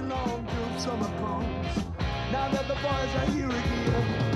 belong to summer comes. Now that the boys are here again.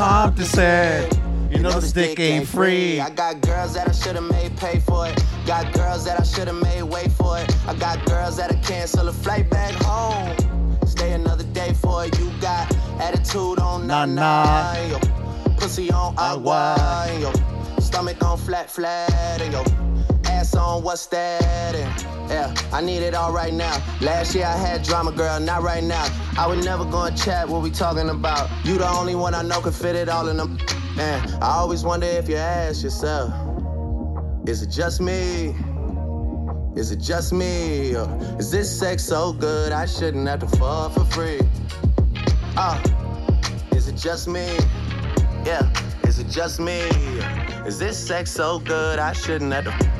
Compton said, you know this dick ain't free. I got girls that I should've made pay for it. Got girls that I should've made wait for it. I got girls that'll cancel a flight back home. Stay another day for it. You got attitude on Nah, nah. Yo. Pussy on agua. and Yo. Stomach on flat flat. And yo. Ass on what's that? And yeah, I need it all right now. Last year I had drama, girl, not right now. I would never go and chat what we talking about. You the only one I know can fit it all in them. Man, I always wonder if you ask yourself, is it just me? Is it just me? Or is this sex so good I shouldn't have to fuck for free? Ah, is it just me? Yeah, is it just me? Is this sex so good I shouldn't have to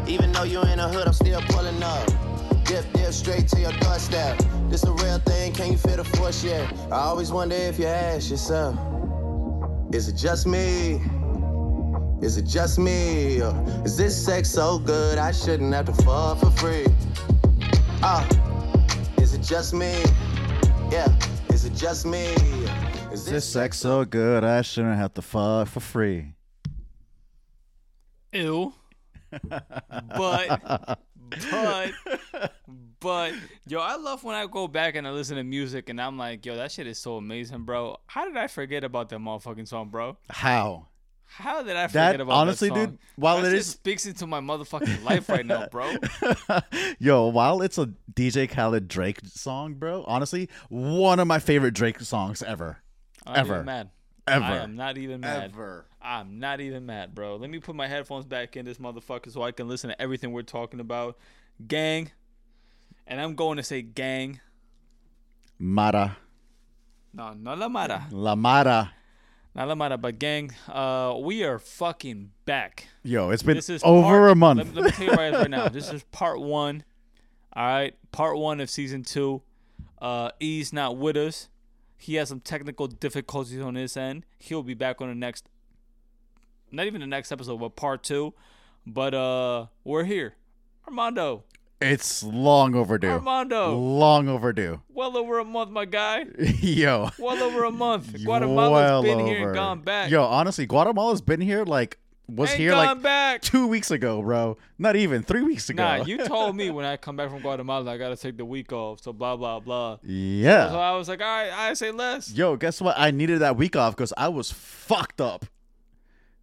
Even though you in the hood, I'm still pulling up. Dip, dip, straight to your doorstep. This a real thing, can you feel the force yet? I always wonder if you ask yourself, is it just me? Is it just me? Or is this sex so good I shouldn't have to fuck for free? Ah, is it just me? Yeah, is it just me? Is This sex so good, I shouldn't have to fuck for free. Ew. But but but yo, I love when I go back and I listen to music and I'm like, yo, that shit is so amazing, bro. How did I forget about that motherfucking song, bro? How? How did I That- forget about honestly, that song? dude, while that it is- speaks into my motherfucking life right now, bro. Yo, while it's a DJ Khaled Drake song, bro, honestly, one of my favorite Drake songs ever. I'm not Ever. even mad. Ever. I am not even mad. Ever. I'm not even mad, bro. Let me put my headphones back in this motherfucker so I can listen to everything we're talking about. Gang. And I'm going to say gang. Mara. No, no la mara. La Mara. Not la mara, but gang. Uh, we are fucking back. Yo, it's been This is over part- a month. Let, let me tell you right, right now. This is part one. All right, part one of season two. Uh, E's not with us. He has some technical difficulties on his end. He'll be back on the next, not even the next episode, but part two. But uh, we're here, Armando. It's long overdue. Armando. Long overdue. Well over a month, my guy. Yo. Well over a month. Guatemala's Well been here and gone back. Yo, honestly, Guatemala's been here like was Ain't here like back. two weeks ago, bro. Not even three weeks ago. Nah, you told me when I come back from Guatemala, I gotta take the week off. So blah blah blah. Yeah. So. I was like, all right, I say less. Yo, guess what? I needed that week off because I was fucked up.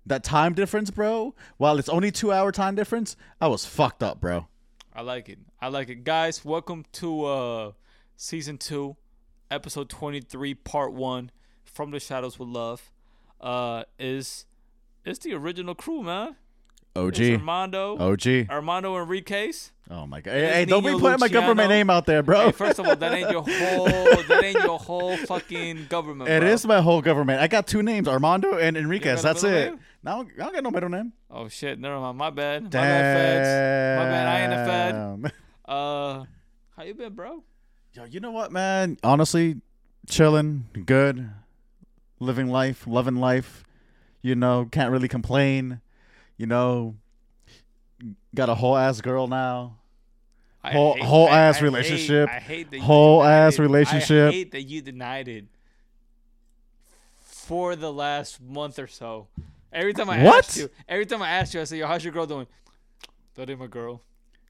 That time difference, bro. While it's only two hour time difference, I was fucked up, bro. I like it. I like it. Guys, welcome to uh season 2, episode 23, part 1 from the shadows with love. Uh is it's the original crew, man. It's OG. Armando, OG. Armando Enriquez. Oh my god. Hey, hey, don't be putting my government name out there, bro. Hey, first of all, that ain't your whole that ain't your whole fucking government. It bro. is my whole government. I got two names, Armando and Enriquez. That's it. name? Now I don't got no middle name. Oh shit, never mind. My bad. My bad, feds. My bad. I ain't a fed. Uh, how you been, bro? Yo, you know what, man? Honestly, chilling, good, living life, loving life. You know, can't really complain. You know, got a whole ass girl now. I Whole- hate- whole I- ass I hate- relationship. I hate that Whole ass it. relationship. I hate that you denied it for the last month or so. Every time I What? asked you, every time I asked you, I say, "Yo, how's your girl doing?" That ain't my girl.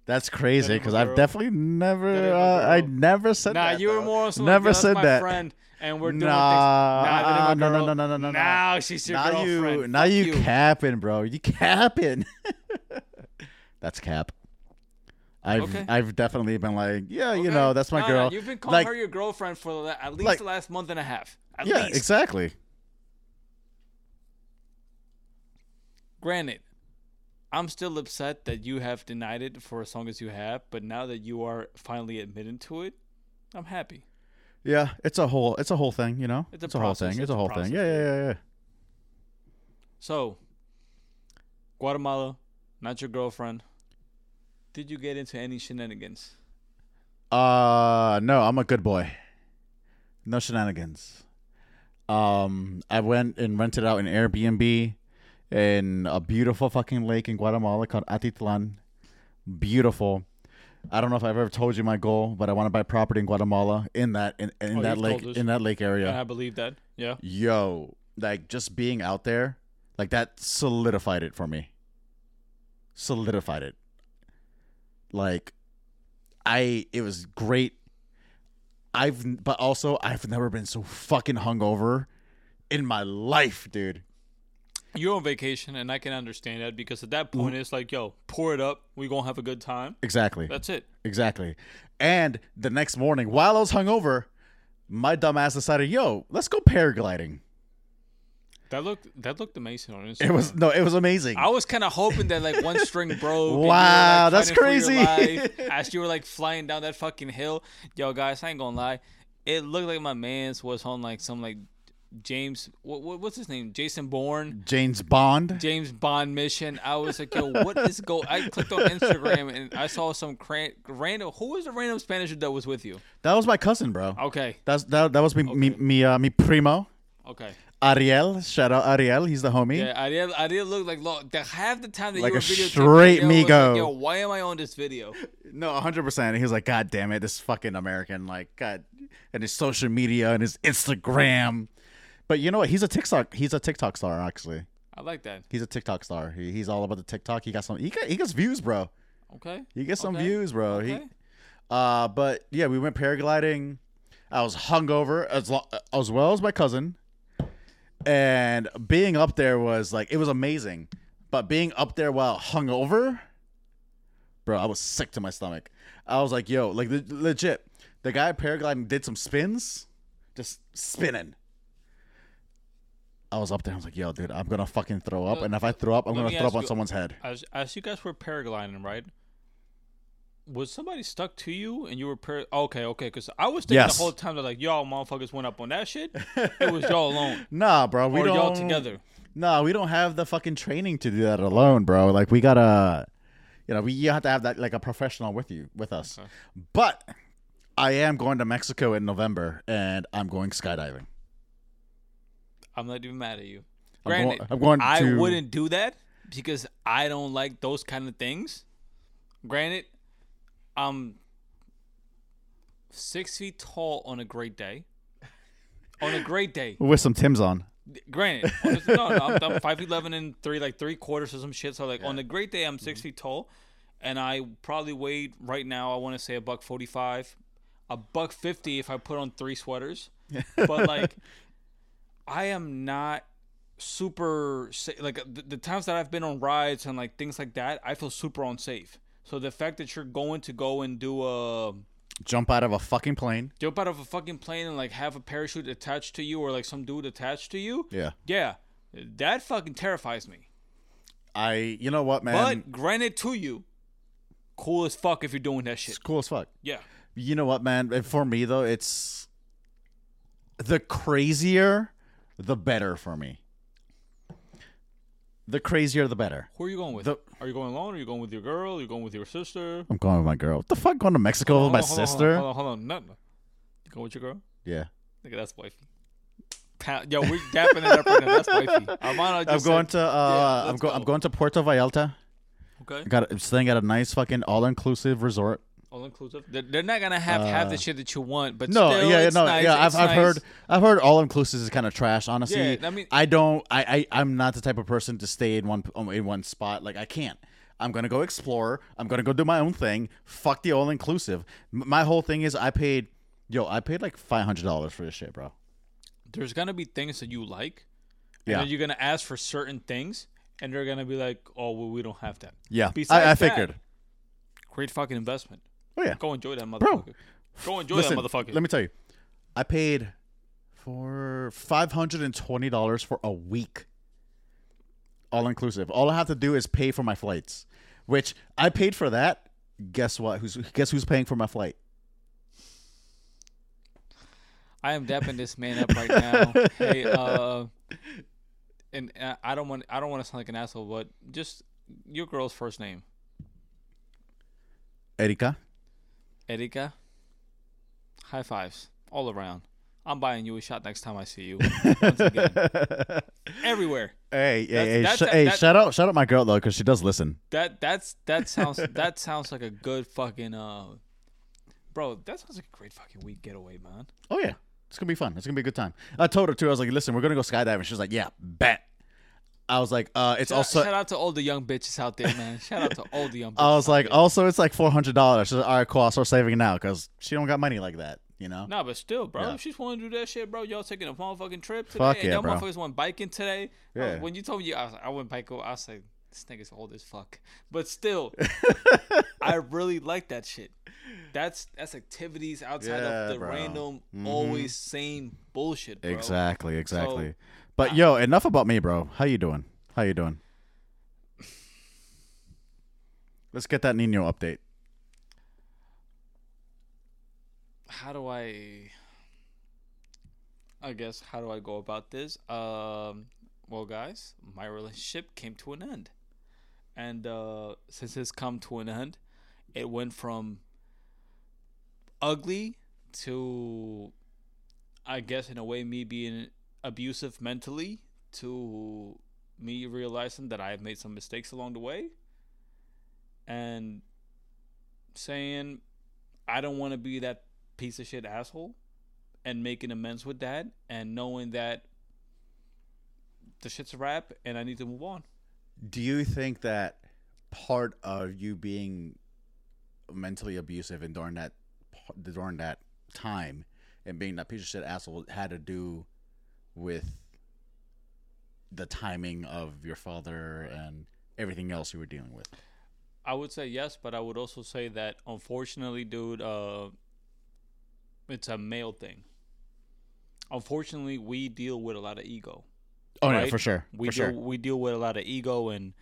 That's crazy because I've definitely never, uh, I never said Nah, that. Nah, you were though. more on some Never like, said my that. friend, and we're doing Nah, things. Nah, uh, my no, no, no, no, no, no, no. Now she's your now girlfriend. you, now you, you capping, bro. You capping. That's cap. I've Okay. I've definitely been like, yeah, you know, that's my girl. You've been calling like, her your girlfriend for the, at least like- the last month and a half. At yeah, least. exactly. Granted, I'm still upset that you have denied it for as long as you have, but now that you are finally admitting to it, I'm happy. Yeah, it's a whole, it's a whole thing, you know. It's a whole thing. it's It's a a whole process, thing. Yeah, yeah, yeah, yeah. So, Guatemala, not your girlfriend. Did you get into any shenanigans? Uh, no, I'm a good boy. No shenanigans. Um, I went and rented out an Airbnb in a beautiful fucking lake in Guatemala called Atitlan. Beautiful. I don't know if I've ever told you my goal, but I want to buy property in Guatemala in that in, in Oh, that lake in that lake area. And I believe that. Yeah. Yo, like just being out there, like that solidified it for me. Solidified it. Like I it was great. I've but also I've never been so fucking hungover in my life, dude. You're on vacation, and I can understand that because at that point, mm-hmm. it's like, yo, pour it up. we going to have a good time. Exactly. That's it. Exactly. And the next morning, while I was hungover, my dumbass decided, yo, let's go paragliding. That looked that looked amazing on Instagram. It was no, it was amazing. I was kind of hoping that like one string broke. and you were, Wow, like, that's fighting for your crazy. As you were like flying down that fucking hill, yo guys, I ain't gonna lie, it looked like my man's was on like some like James, what, what what's his name, Jason Bourne, James Bond. James Bond mission. I was like, yo, what is go? I clicked on Instagram and I saw some cran- random. Who was the random Spanish that was with you? That was my cousin, bro. Okay, That's that. That was me, me, Okay. me, uh, me primo, okay. Ariel. Shout out Ariel. He's the homie. Yeah, I did. I did look like look, the half the time that Like you were a straight was like, yo, why am I on this video? No, hundred percent. He was like, God damn it, this fucking American, like, God, and his social media and his Instagram. But you know what? He's a TikTok. He's a TikTok star. Actually, I like that. he's a TikTok star. He, he's all about the TikTok. He got some. He got, he gets views, bro. Okay. He gets some Okay. views, bro. Okay. He, uh, but yeah, we went paragliding. I was hungover as lo- as well as my cousin, and being up there was like it was amazing. But being up there while hungover, bro, I was sick to my stomach. I was like, yo, like le- legit. The guy paragliding did some spins, just spinning. I was up there. I was like, yo, dude, I'm gonna fucking throw up, and if I throw up, I'm let gonna me throw ask up on you- someone's head. As as you guys were paragliding, right? Was somebody stuck to you and you were par- okay? Okay, because I was thinking Yes. the whole time that like y'all motherfuckers went up on that shit. it was y'all alone Nah, bro, we or don't. y'all together. No, we don't have the fucking training to do that alone, bro. Like we gotta, you know, we you have to have that like a professional with you with us. But I am going to Mexico in November, and I'm going skydiving. I'm not even mad at you. I'm going- Granted, I'm going I wouldn't do that because I don't like those kind of things. Granted, I'm six feet tall on a great day. On a great day. With some Tim's on. Granted, on this- no, no, I'm, I'm five eleven and three, like three quarters or some shit. So like on a great day, I'm 6 mm-hmm. feet tall, and I probably weighed right now. I want to say a buck forty five, a buck fifty if I put on three sweaters. But like, I am not super like the, the times that I've been on rides and like things like that. I feel super unsafe. So the fact that you're going to go and do a Jump out of a fucking plane. jump out of a fucking plane and like have a parachute attached to you or like some dude attached to you, Yeah. yeah, that fucking terrifies me. I. You know what, man? But granted to you, cool as fuck if you're doing that it's shit. cool as fuck. Yeah. You know what, man? For me though, it's the crazier, the better for me. The crazier, the better. Who are you going with? The- are you going alone? Are you going with your girl? Are you going with your sister? I'm going with my girl. What the fuck? Going to Mexico with my Hold on, sister? Hold on, hold on, hold on. No, no. You going with your girl? Yeah. Nigga, that's wifey. Pa- Yo, we're dapping it up right now. That's wifey. Armando just I'm going said- to. Uh, I'm let's go-. I'm going to Puerto Vallarta. Okay. I got. Staying at a nice fucking all-inclusive resort. All inclusive. They're, they're not gonna have have the shit that you want, but Uh, No, still, yeah, it's no, nice, yeah. I've, I've nice. heard, I've heard all inclusive is kind of trash. Honestly, Yeah, I mean- I don't, I, I, I'm not the type of person to stay in one in one spot. Like I can't. I'm gonna go explore. I'm gonna go do my own thing. Fuck the all inclusive. My whole thing is I paid, yo, I paid like five hundred dollars for this shit, bro. There's gonna be things that you like, and Yeah. then you're gonna ask for certain things, and they're gonna be like, "Oh, well, we don't have that." Yeah, Besides I, I that, figured. Great fucking investment. Oh yeah, Go enjoy that motherfucker. Bro, Go enjoy Listen, that motherfucker. let me tell you, I paid for five hundred and twenty dollars for a week, all inclusive. All I have to do is pay for my flights, which I paid for that. Guess what? Who's guess who's paying for my flight? I am dapping this man up right now. hey, uh, and uh, I don't want I don't want to sound like an asshole, but just your girl's first name, Erika. Erika. High fives all around. I'm buying you a shot next time I see you. Once again, everywhere. Hey, hey, That's- hey, that's- sh- hey that- shout out, shout out my girl though, because she does listen. That that's that sounds that sounds like a good fucking uh, bro. That sounds like a great fucking week getaway, man. Oh yeah, it's gonna be fun. It's gonna be a good time. I told her too. I was like, listen, we're gonna go skydiving. She was like, yeah, bet. I was like, uh, it's Shout, also. shout out to all the young bitches out there, man. Shout out to all the young. bitches I was like, there. also, it's like four hundred dollars. She's like, all right, cool. I'll start saving now because she don't got money like that. You know. Nah, but still, bro, Yeah. if she's want to do that shit, bro, y'all taking a motherfucking trip today. Fuck and yeah, y'all bro. motherfuckers went biking today. Bro, Yeah. when you told me I, was, I went biking, I was like, this nigga's old as fuck. But still, I really like that shit. That's that's activities outside Yeah, of the bro. random, Mhm. always same bullshit, bro. Exactly, exactly. So, but yo, enough about me, bro. How you doing? How you doing? Let's get that Nino update. How do I? I guess how do I go about this? Um, well, guys, my relationship came to an end, and uh, since it's come to an end, it went from ugly to, I guess, in a way, me being abusive mentally to me realizing that I have made some mistakes along the way, and saying I don't want to be that piece of shit asshole and making amends with that and knowing that the shit's a wrap and I need to move on. Do you think that part of you being mentally abusive and during that during that time and being that piece of shit asshole had to do with the timing of your father and everything else you were dealing with? I would say yes, but I would also say that unfortunately, dude, uh, it's a male thing. Unfortunately, we deal with a lot of ego. Oh yeah, for sure. We for deal sure. we deal with a lot of ego, and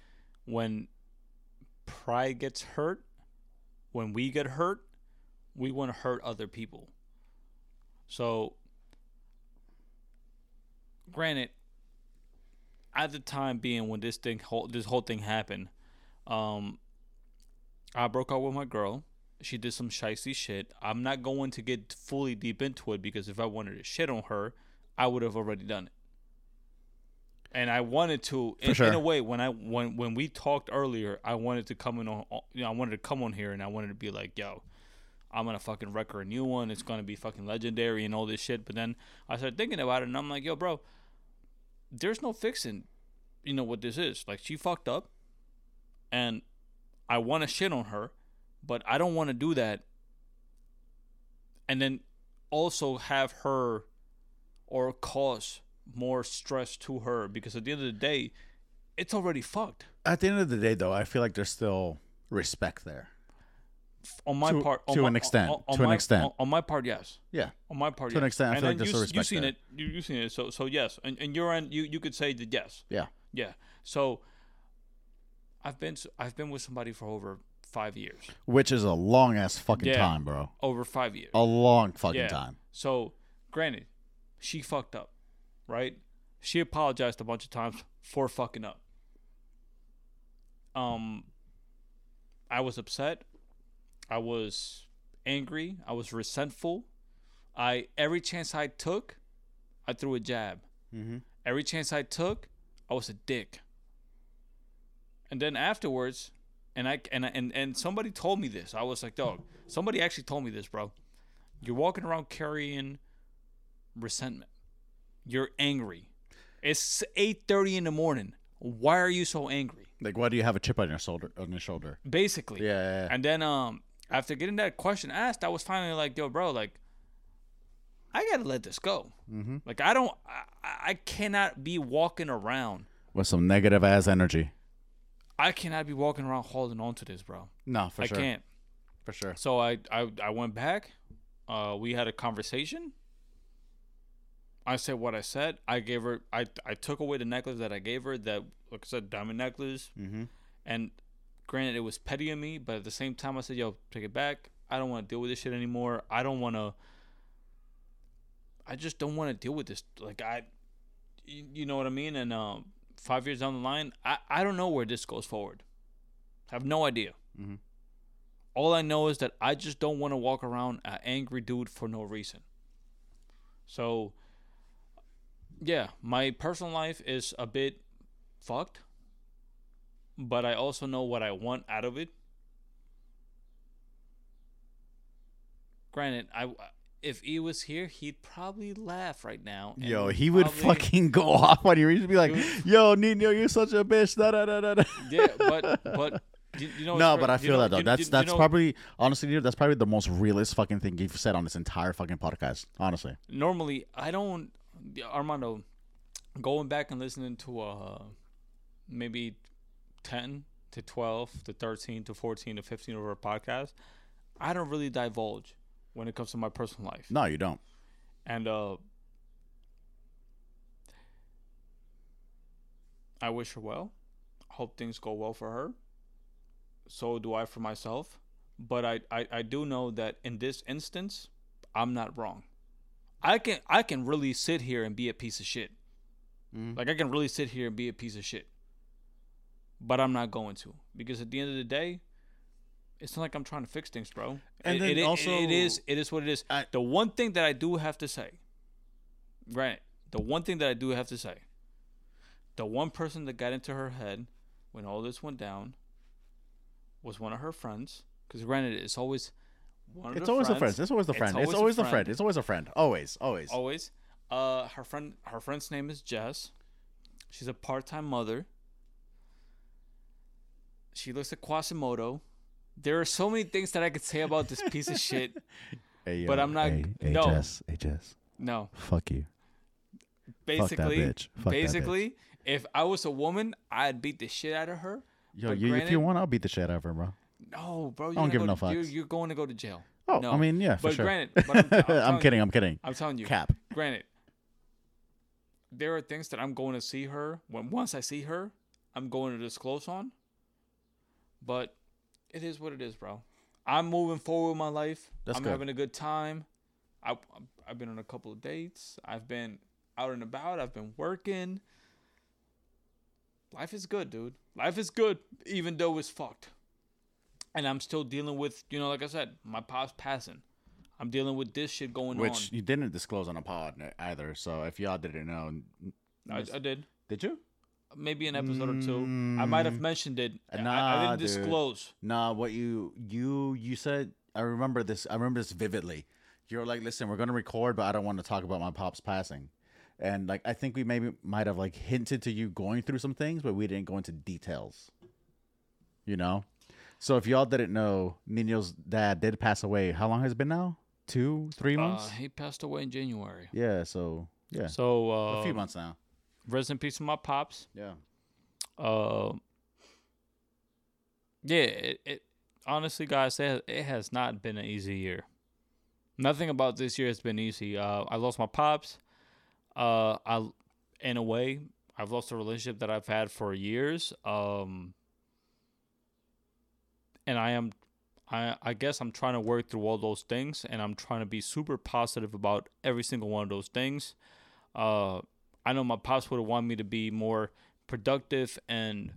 when pride gets hurt, when we get hurt, we want to hurt other people. So, granted, at the time being when this thing whole this whole thing happened, um, I broke up with my girl. She did some shicey shit. I'm not going to get fully deep into it because if I wanted to shit on her, I would have already done it. And I wanted to, in, sure. in a way, when I when when we talked earlier, I wanted to come in on, you know, I wanted to come on here and I wanted to be like, yo, I'm gonna fucking record a new one. It's gonna be fucking legendary and all this shit. But then I started thinking about it and I'm like, yo, bro, there's no fixing, you know what this is. Like she fucked up, and I want to shit on her, but I don't want to do that. And then also have her or cause more stress to her because at the end of the day, it's already fucked. At the end of the day, though, I feel like there's still respect there. On my To- part, on to my- an extent, on, on to an my- extent. on, my part, yes. Yeah. On my part, To an extent, I and feel like there's you, still s- you respect seen there. it, you you seen it. So so yes, and, and your end, you you could say that yes, Yeah. yeah. So I've been I've been with somebody for over five years, Which is a long ass fucking Yeah. time, bro. over five years. A long fucking yeah. time. So granted, she fucked up, right? She apologized a bunch of times for fucking up. Um, I was upset. I was angry. I was resentful. I every chance I took, I threw a jab. Mm-hmm. Every chance I took, I was a dick. And then afterwards, and I and and and somebody told me this. I was like, dog. Somebody actually told me this, bro. You're walking around carrying resentment. You're angry. It's 8:30 in the morning. Why are you so angry? Like, why do you have a chip on your shoulder? On your shoulder? Basically. Yeah, yeah, yeah. And then um after getting that question asked, I was finally like, yo, bro, like I gotta let this go. Mm-hmm. Like I don't, I, I cannot be walking around. With some negative ass energy. I cannot be walking around holding on to this, bro. No, for I sure. I can't. For sure. So I, I I went back. Uh, we had a conversation. I said what I said. I gave her. I I took away the necklace that I gave her. That like I said, diamond necklace. Mm-hmm. And granted, it was petty of me, but at the same time, I said, "Yo, take it back. I don't want to deal with this shit anymore. I don't want to. I just don't want to deal with this. Like I, you, know what I mean. And um, five years down the line, I I don't know where this goes forward. I have no idea. Mm-hmm. All I know is that I just don't want to walk around an angry dude for no reason. So, yeah, my personal life is a bit fucked, but I also know what I want out of it. Granted, I if he was here, he'd probably laugh right now. Yo, he would probably- fucking go off on you. He'd be like, "Yo, Nino, you're such a bitch." Da, da, da, da, da. Yeah, but but you, you know. No, but I feel know- that though. you- that's that's know- probably honestly, dude, that's probably the most realist fucking thing you've said on this entire fucking podcast. Honestly, normally I don't Armando going back and listening to uh maybe 10 to 12 to 13 to 14 to 15 over a podcast I don't really divulge when it comes to my personal life no, you don't. and uh I wish her well hope things go well for her so do I for myself but I, I I do know that in this instance I'm not wrong I can I can really sit here and be a piece of shit. Mhm. Like I can really sit here and be a piece of shit. But I'm not going to because at the end of the day, it's not like I'm trying to fix things, bro. And It- then it, also- it is it is what it is. I- the one thing that I do have to say, right? The one thing that I do have to say, the one person that got into her head when all this went down was one of her friends. Because granted, it's always one of It's always friends. the friend. It's always the It's friend. It's always a always the friend. friend. It's always a friend. Always, always. always. Uh, her friend, her friend's name is Jess. She's a part-time mother. She looks at Quasimodo. There are so many things that I could say about this piece of shit. But I'm not- hey, no. Hey, Jess. No, Fuck you. basically, bitch. Fuck that basically, if I was a woman, I'd beat the shit out of her. Yo, you, if you want, I'll beat the shit out of her, bro. No, bro, you're don't give no to- You're, fucks. you're going to go to jail. Oh, no. I mean, yeah, for but sure. granted, but I'm, I'm, I'm kidding. you- I'm kidding. I'm telling you, Cap. granted, there are things that I'm going to see her when once I see her, I'm going to disclose on. But it is what it is, bro. I'm moving forward with my life. That's I'm good. having a good time. I, I've been on a couple of dates. I've been out and about. I've been working. Life is good, dude. Life is good, even though it's fucked. And I'm still dealing with, you know, like I said, my pop's passing. I'm dealing with this shit going Which on. you didn't disclose on a pod uh, either. So if y'all didn't know, I, I did. did you? Maybe an episode or two. I might have mentioned it. I- I, Mm. Nah, didn't dude. disclose. Nah, what you you you said. I remember this. I remember this vividly. You're like, listen, we're gonna record, but I don't want to talk about my pop's passing. And like, I think we maybe might have like hinted to you going through some things, but we didn't go into details. You know. So if y'all didn't know, Nino's dad did pass away. How long has it been now? Two, three months? Uh, he passed away in January. yeah. So yeah, So uh, a few months now. Rest in peace to my pops. Yeah. Uh, yeah, it, it honestly, guys, it, it has not been an easy year. Nothing about this year has been easy. Uh, I lost my pops. Uh, I, in a way, I've lost a relationship that I've had for years. Um, and I am, I, I guess I'm trying to work through all those things, and I'm trying to be super positive about every single one of those things. Uh, I know my pops would have wanted me to be more productive and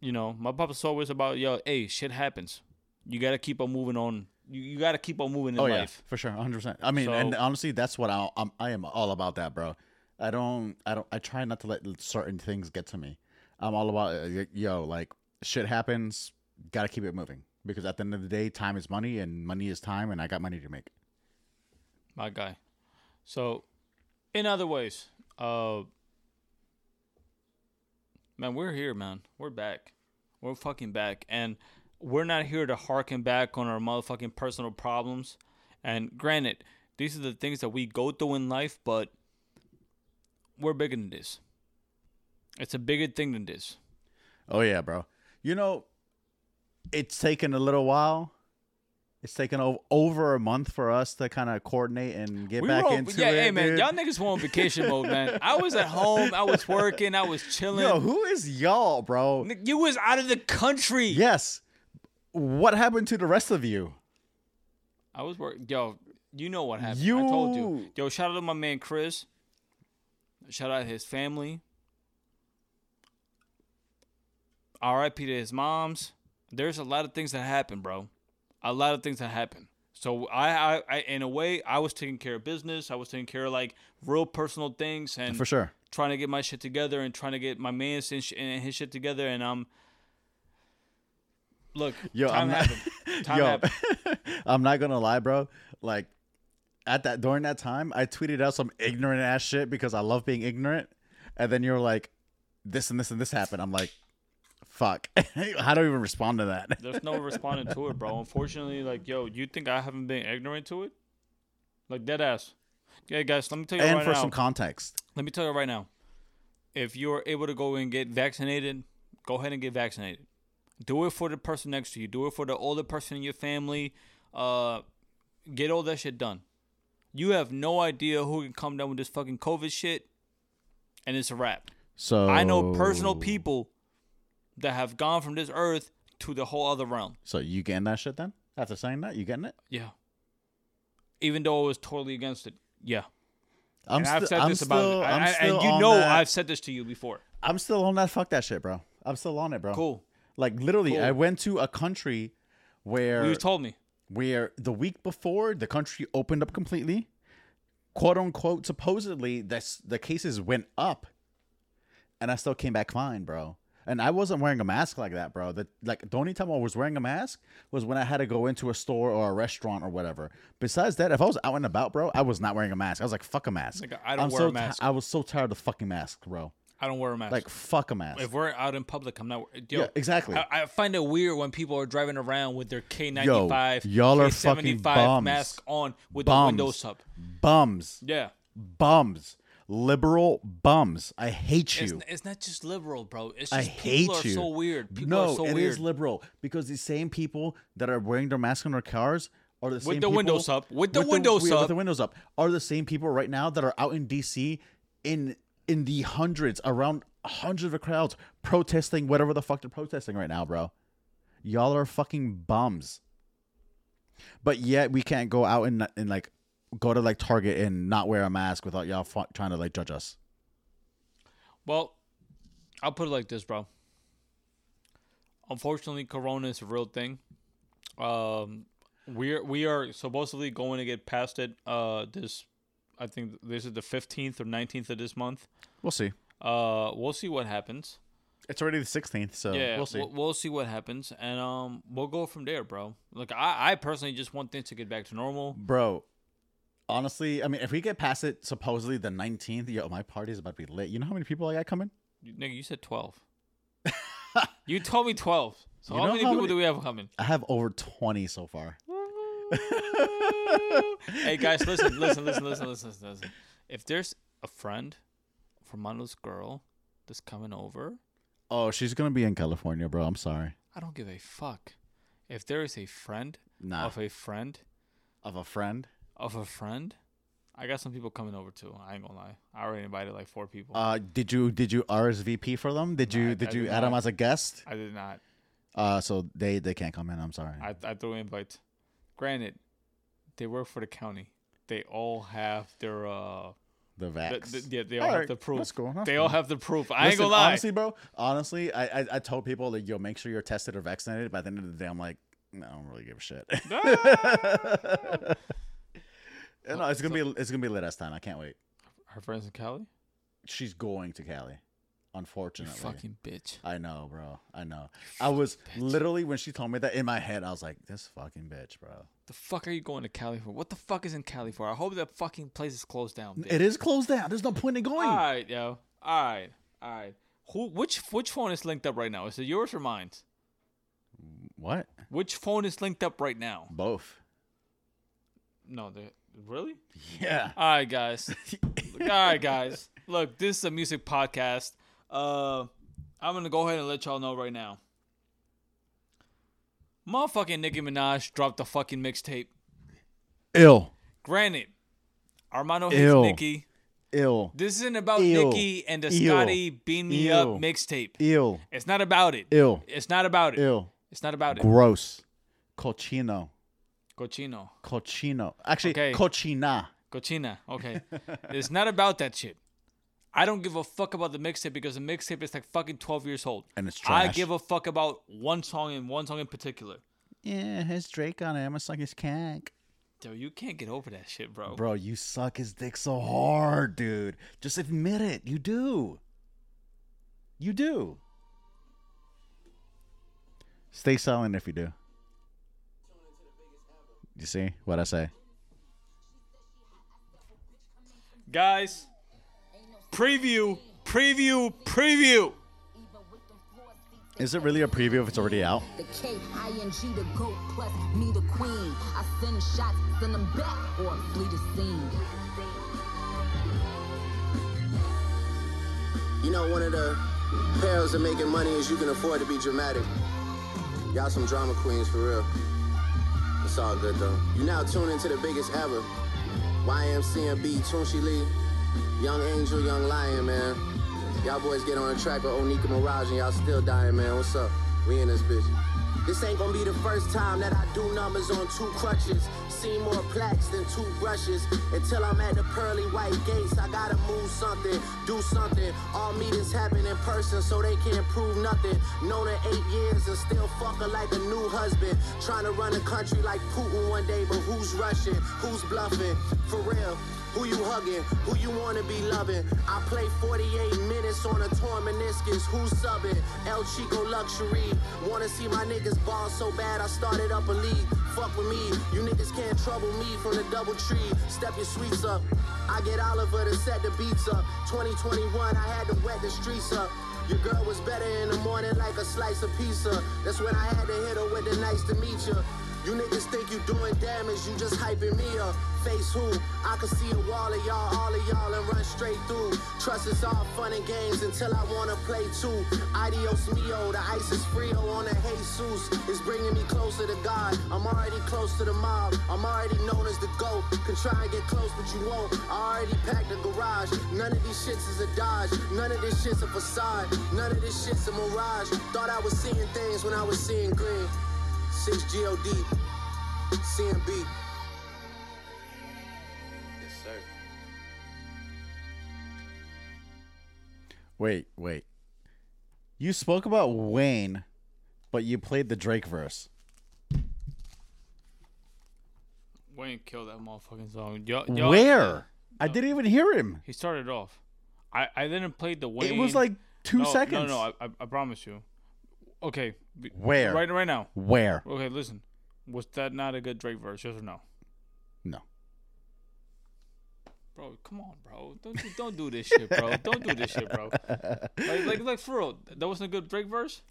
you know, my papa's always about, yo, hey, shit happens. You gotta keep on moving on. You, you gotta keep on moving in Oh yeah, life. for sure, hundred percent. I mean, and honestly, that's what I, I'm. I am all about that, bro. I don't. I don't. I try not to let certain things get to me. I'm all about uh, yo, like shit happens. Gotta keep it moving because at the end of the day, time is money, and money is time, and I got money to make. My guy. So, in other ways, uh, man, we're here, man. We're back. We're fucking back, and we're not here to harken back on our motherfucking personal problems. And granted, these are the things that we go through in life, but we're bigger than this. It's a bigger thing than this. Oh yeah, bro. You know, it's taken a little while. It's taken over a month for us to kind of coordinate and get We back on- into yeah, it. hey man, dude. y'all niggas were on vacation mode, man. I was at home, I was working, I was chilling. Yo, who is y'all, bro? you was out of the country. Yes. What happened to the rest of you? I was working. Yo, you know what happened. I told you. You- Yo, shout out to my man Chris. Shout out to his family. R.I.P. to his moms. There's a lot of things that happen, bro. A lot of things that happen. So I, I, I, in a way, I was taking care of business. I was taking care of like real personal things and For sure. trying to get my shit together and trying to get my man's and, sh- and his shit together. And um, look, Yo, time I'm not- happened. Time Yo, happened. I'm not gonna lie, bro. Like at that during that time, I tweeted out some ignorant ass shit because I love being ignorant, and then you're like, this and this and this happened. I'm like, fuck. How do I even respond to that? There's no responding to it, bro. Unfortunately, like, yo, you think I haven't been ignorant to it? Like dead ass. Okay, guys, let me tell you and right for now. some context, let me tell you right now. If you're able to go and get vaccinated, go ahead and get vaccinated. Do it for the person next to you. Do it for the older person in your family. Uh, get all that shit done. You have no idea who can come down with this fucking COVID shit, and it's a wrap. so I know personal people that have gone from this earth to the whole other realm. So you getting that shit then? After saying that, you getting it? Yeah. Even though I was totally against it. Yeah. I'm and I've said I'm this still, about I- and you know that- I've said this to you before. I'm still on that. Fuck that shit, bro. I'm still on it, bro. Cool. Like literally, Cool. I went to a country where You told me. where the week before the country opened up completely, quote unquote, supposedly that's the cases went up, and I still came back fine, bro. And I wasn't wearing a mask like that, bro. The like the only time I was wearing a mask was when I had to go into a store or a restaurant or whatever. Besides that, if I was out and about, bro, I was not wearing a mask. I was like, fuck a mask. Like, I don't I'm wear so a mask. I was so tired of fucking mask, bro. I don't wear a mask. Like fuck a mask. if we're out in public, I'm not. Yo, Yeah, exactly. I, I find it weird when people are driving around with their K95, y'all are K75 fucking bums. mask on with Bums. the windows up. Bums, Yeah. bums, liberal bums. I hate you. It's, it's not just liberal, bro. It's I just hate people are so weird. People no, are so it is weird. liberal because the same people that are wearing their mask on their cars are the same the people- windows up, with the with windows yeah, up. with the windows up are the same people right now that are out in DC in in the hundreds around hundreds of crowds protesting whatever the fuck they're protesting right now, bro. Y'all are fucking bums. But yet we can't go out and and like go to like Target and not wear a mask without y'all fu- trying to like judge us. Well, I'll put it like this, bro. Unfortunately, Corona is a real thing. Um, we're we are supposedly going to get past it. Uh, this, I think this is the fifteenth or nineteenth of this month. We'll see. Uh, we'll see what happens. It's already the 16th, so yeah, we'll see. We'll, we'll see what happens, and um, we'll go from there, bro. Like I, I personally just want things to get back to normal. Bro, honestly, I mean, if we get past it, supposedly the 19th, yo, my party's about to be lit. You know how many people I got coming? You- Nigga, you said twelve. you told me twelve. So You how many how people many- do we have coming? I have over 20 so far. hey guys, listen, listen, listen, listen, listen, listen, listen. If there's a friend from Manu's girl that's coming over, Oh, she's going to be in California, bro. I'm sorry. I don't give a fuck. if there is a friend Nah. of a friend Of a friend. Of a friend, I got some people coming over too. I ain't gonna lie. I already invited like four people. Uh, did you did you RSVP for them? Did you I- did I you did add them as a guest? I did not. Uh, so they they can't come in. I'm sorry. I I threw invites. Granted, they work for the county. They all have their uh. the The, vax. the, yeah, they all Alright, have the proof. that's cool, that's they all have the proof. I ain't gonna lie. honestly, bro. Honestly, I, I I told people like, yo, make sure you're tested or vaccinated. By the end of the day, I'm like, no, I don't really give a shit. No, it's gonna be it's gonna be lit this time. I can't wait. Her friends in Cali. She's going to Cali, You unfortunately. fucking bitch. I know, bro. I know. I was literally when she told me that in my head, I was like, this fucking bitch, bro. The fuck are you going to Cali for? What the fuck is in Cali for? I hope that fucking place is closed down. Bitch. It is closed down. There's no point in going. All right, yo. All right, all right. Who? Which? Which phone is linked up right now? Is it yours or mine? What? Which phone is linked up right now? Both. No, they really. Yeah. All right, guys. All right, guys. Look, this is a music podcast. Uh, I'm gonna go ahead and let y'all know right now. Motherfucking Nicki Minaj dropped the fucking mixtape. Ill. Granted, Armando hates Ew. Nicki. Ill. This isn't about Ew. Nicki and the Ew. Scotty Beam Me Up Ew. mixtape. Ill. It's not about it. Ill. It's not about it. Ill. It's not about it. Gross. Cochino. Cochino. Cochino. Actually, Okay. cochina. Cochina. Okay. it's not about that shit. I don't give a fuck about the mixtape because the mixtape is like fucking 12 years old. And it's trash. I give a fuck about one song and one song in particular. Yeah, it has Drake on it. I'm gonna suck his cack. Yo, you can't get over that shit, bro. Bro, you suck his dick so hard, dude. Just admit it. You do. You do. Stay silent if you do. You see what I say? Guys, preview, preview, preview. Is it really a preview if it's already out? The K I N G the goat plus me the queen. I send shots, send them back or flee the scene. You know, one of the perils of making money is you can afford to be dramatic. Y'all some drama queens for real. It's all good though. You now tune into the biggest ever. YMCMB, Tunechi Lee, Young Angel, Young Lion, man. Y'all boys get on the track with Onika Maraj and y'all still dying, man. What's up? We in this bitch. This ain't gonna be the first time that I do numbers on two crutches. See more plaques than two brushes. Until I'm at the pearly white gates, I gotta move something, do something. All meetings happen in person, so they can't prove nothing. Known her eight years and still fuck her like a new husband. Trying to run a country like Putin one day, but who's rushing? Who's bluffing? For real. Who you hugging? Who you wanna be loving? I play 48 minutes on a torn meniscus. Who's subbing? El Chico Luxury. Wanna see my niggas ball so bad I started up a league. Fuck with me. You niggas can't trouble me from the DoubleTree. Step your suites up. I get Oliver to set the beats up. 2021, I had to wet the streets up. Your girl was better in the morning like a slice of pizza. That's when I had to hit her with the nice to meet you. You niggas think you doing damage, you just hyping me up. Face who? I can see a wall of y'all, all of y'all, and run straight through. Trust is all fun and games until I wanna play too. Adios mio, the ice is frio on the Jesus. It's bringing me closer to God. I'm already close to the mob. I'm already known as the GOAT. Can try and get close, but you won't. I already packed the garage. None of these shits is a dodge. None of this shit's a facade. None of this shit's a mirage. Thought I was seeing things when I was seeing green. 6 GOD, CMB. Yes, sir. Wait, wait. You spoke about Wayne, but you played the Drake verse. Wayne killed that motherfucking song. Yo, yo, Where? I didn't even hear him. He started off. I, I didn't play the Wayne. It was like two no, seconds. No, no, I, I, I promise you. Okay. Where? Right, right now. Where? Okay, listen. Was that not a good Drake verse? Yes or no? No. Bro, come on, bro. Don't do, don't do this shit, bro. Don't do this shit, bro. Like, like, like for real. That wasn't a good Drake verse.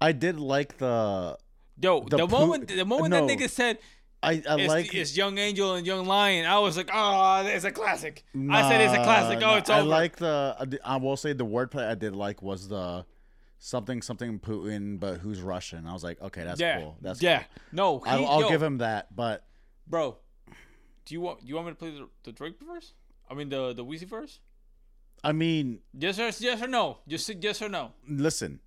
I did like the. Yo, The the, poo- moment the moment no. that nigga said I, I it's, like. it's Young Angel and Young Lion, I was like, oh, it's a classic. I said it's a classic. Nah, Oh, it's I like the. I will say the wordplay I did like was the something something Putin, but who's Russian. I was like, okay, that's yeah, cool. That's yeah. cool. No, he, I'll, I'll yo, give him that, but bro. Do you want do you want me to play the, the Drake verse? I mean the the Weezy verse? I mean, Yes or yes or no? Just say yes or no. listen,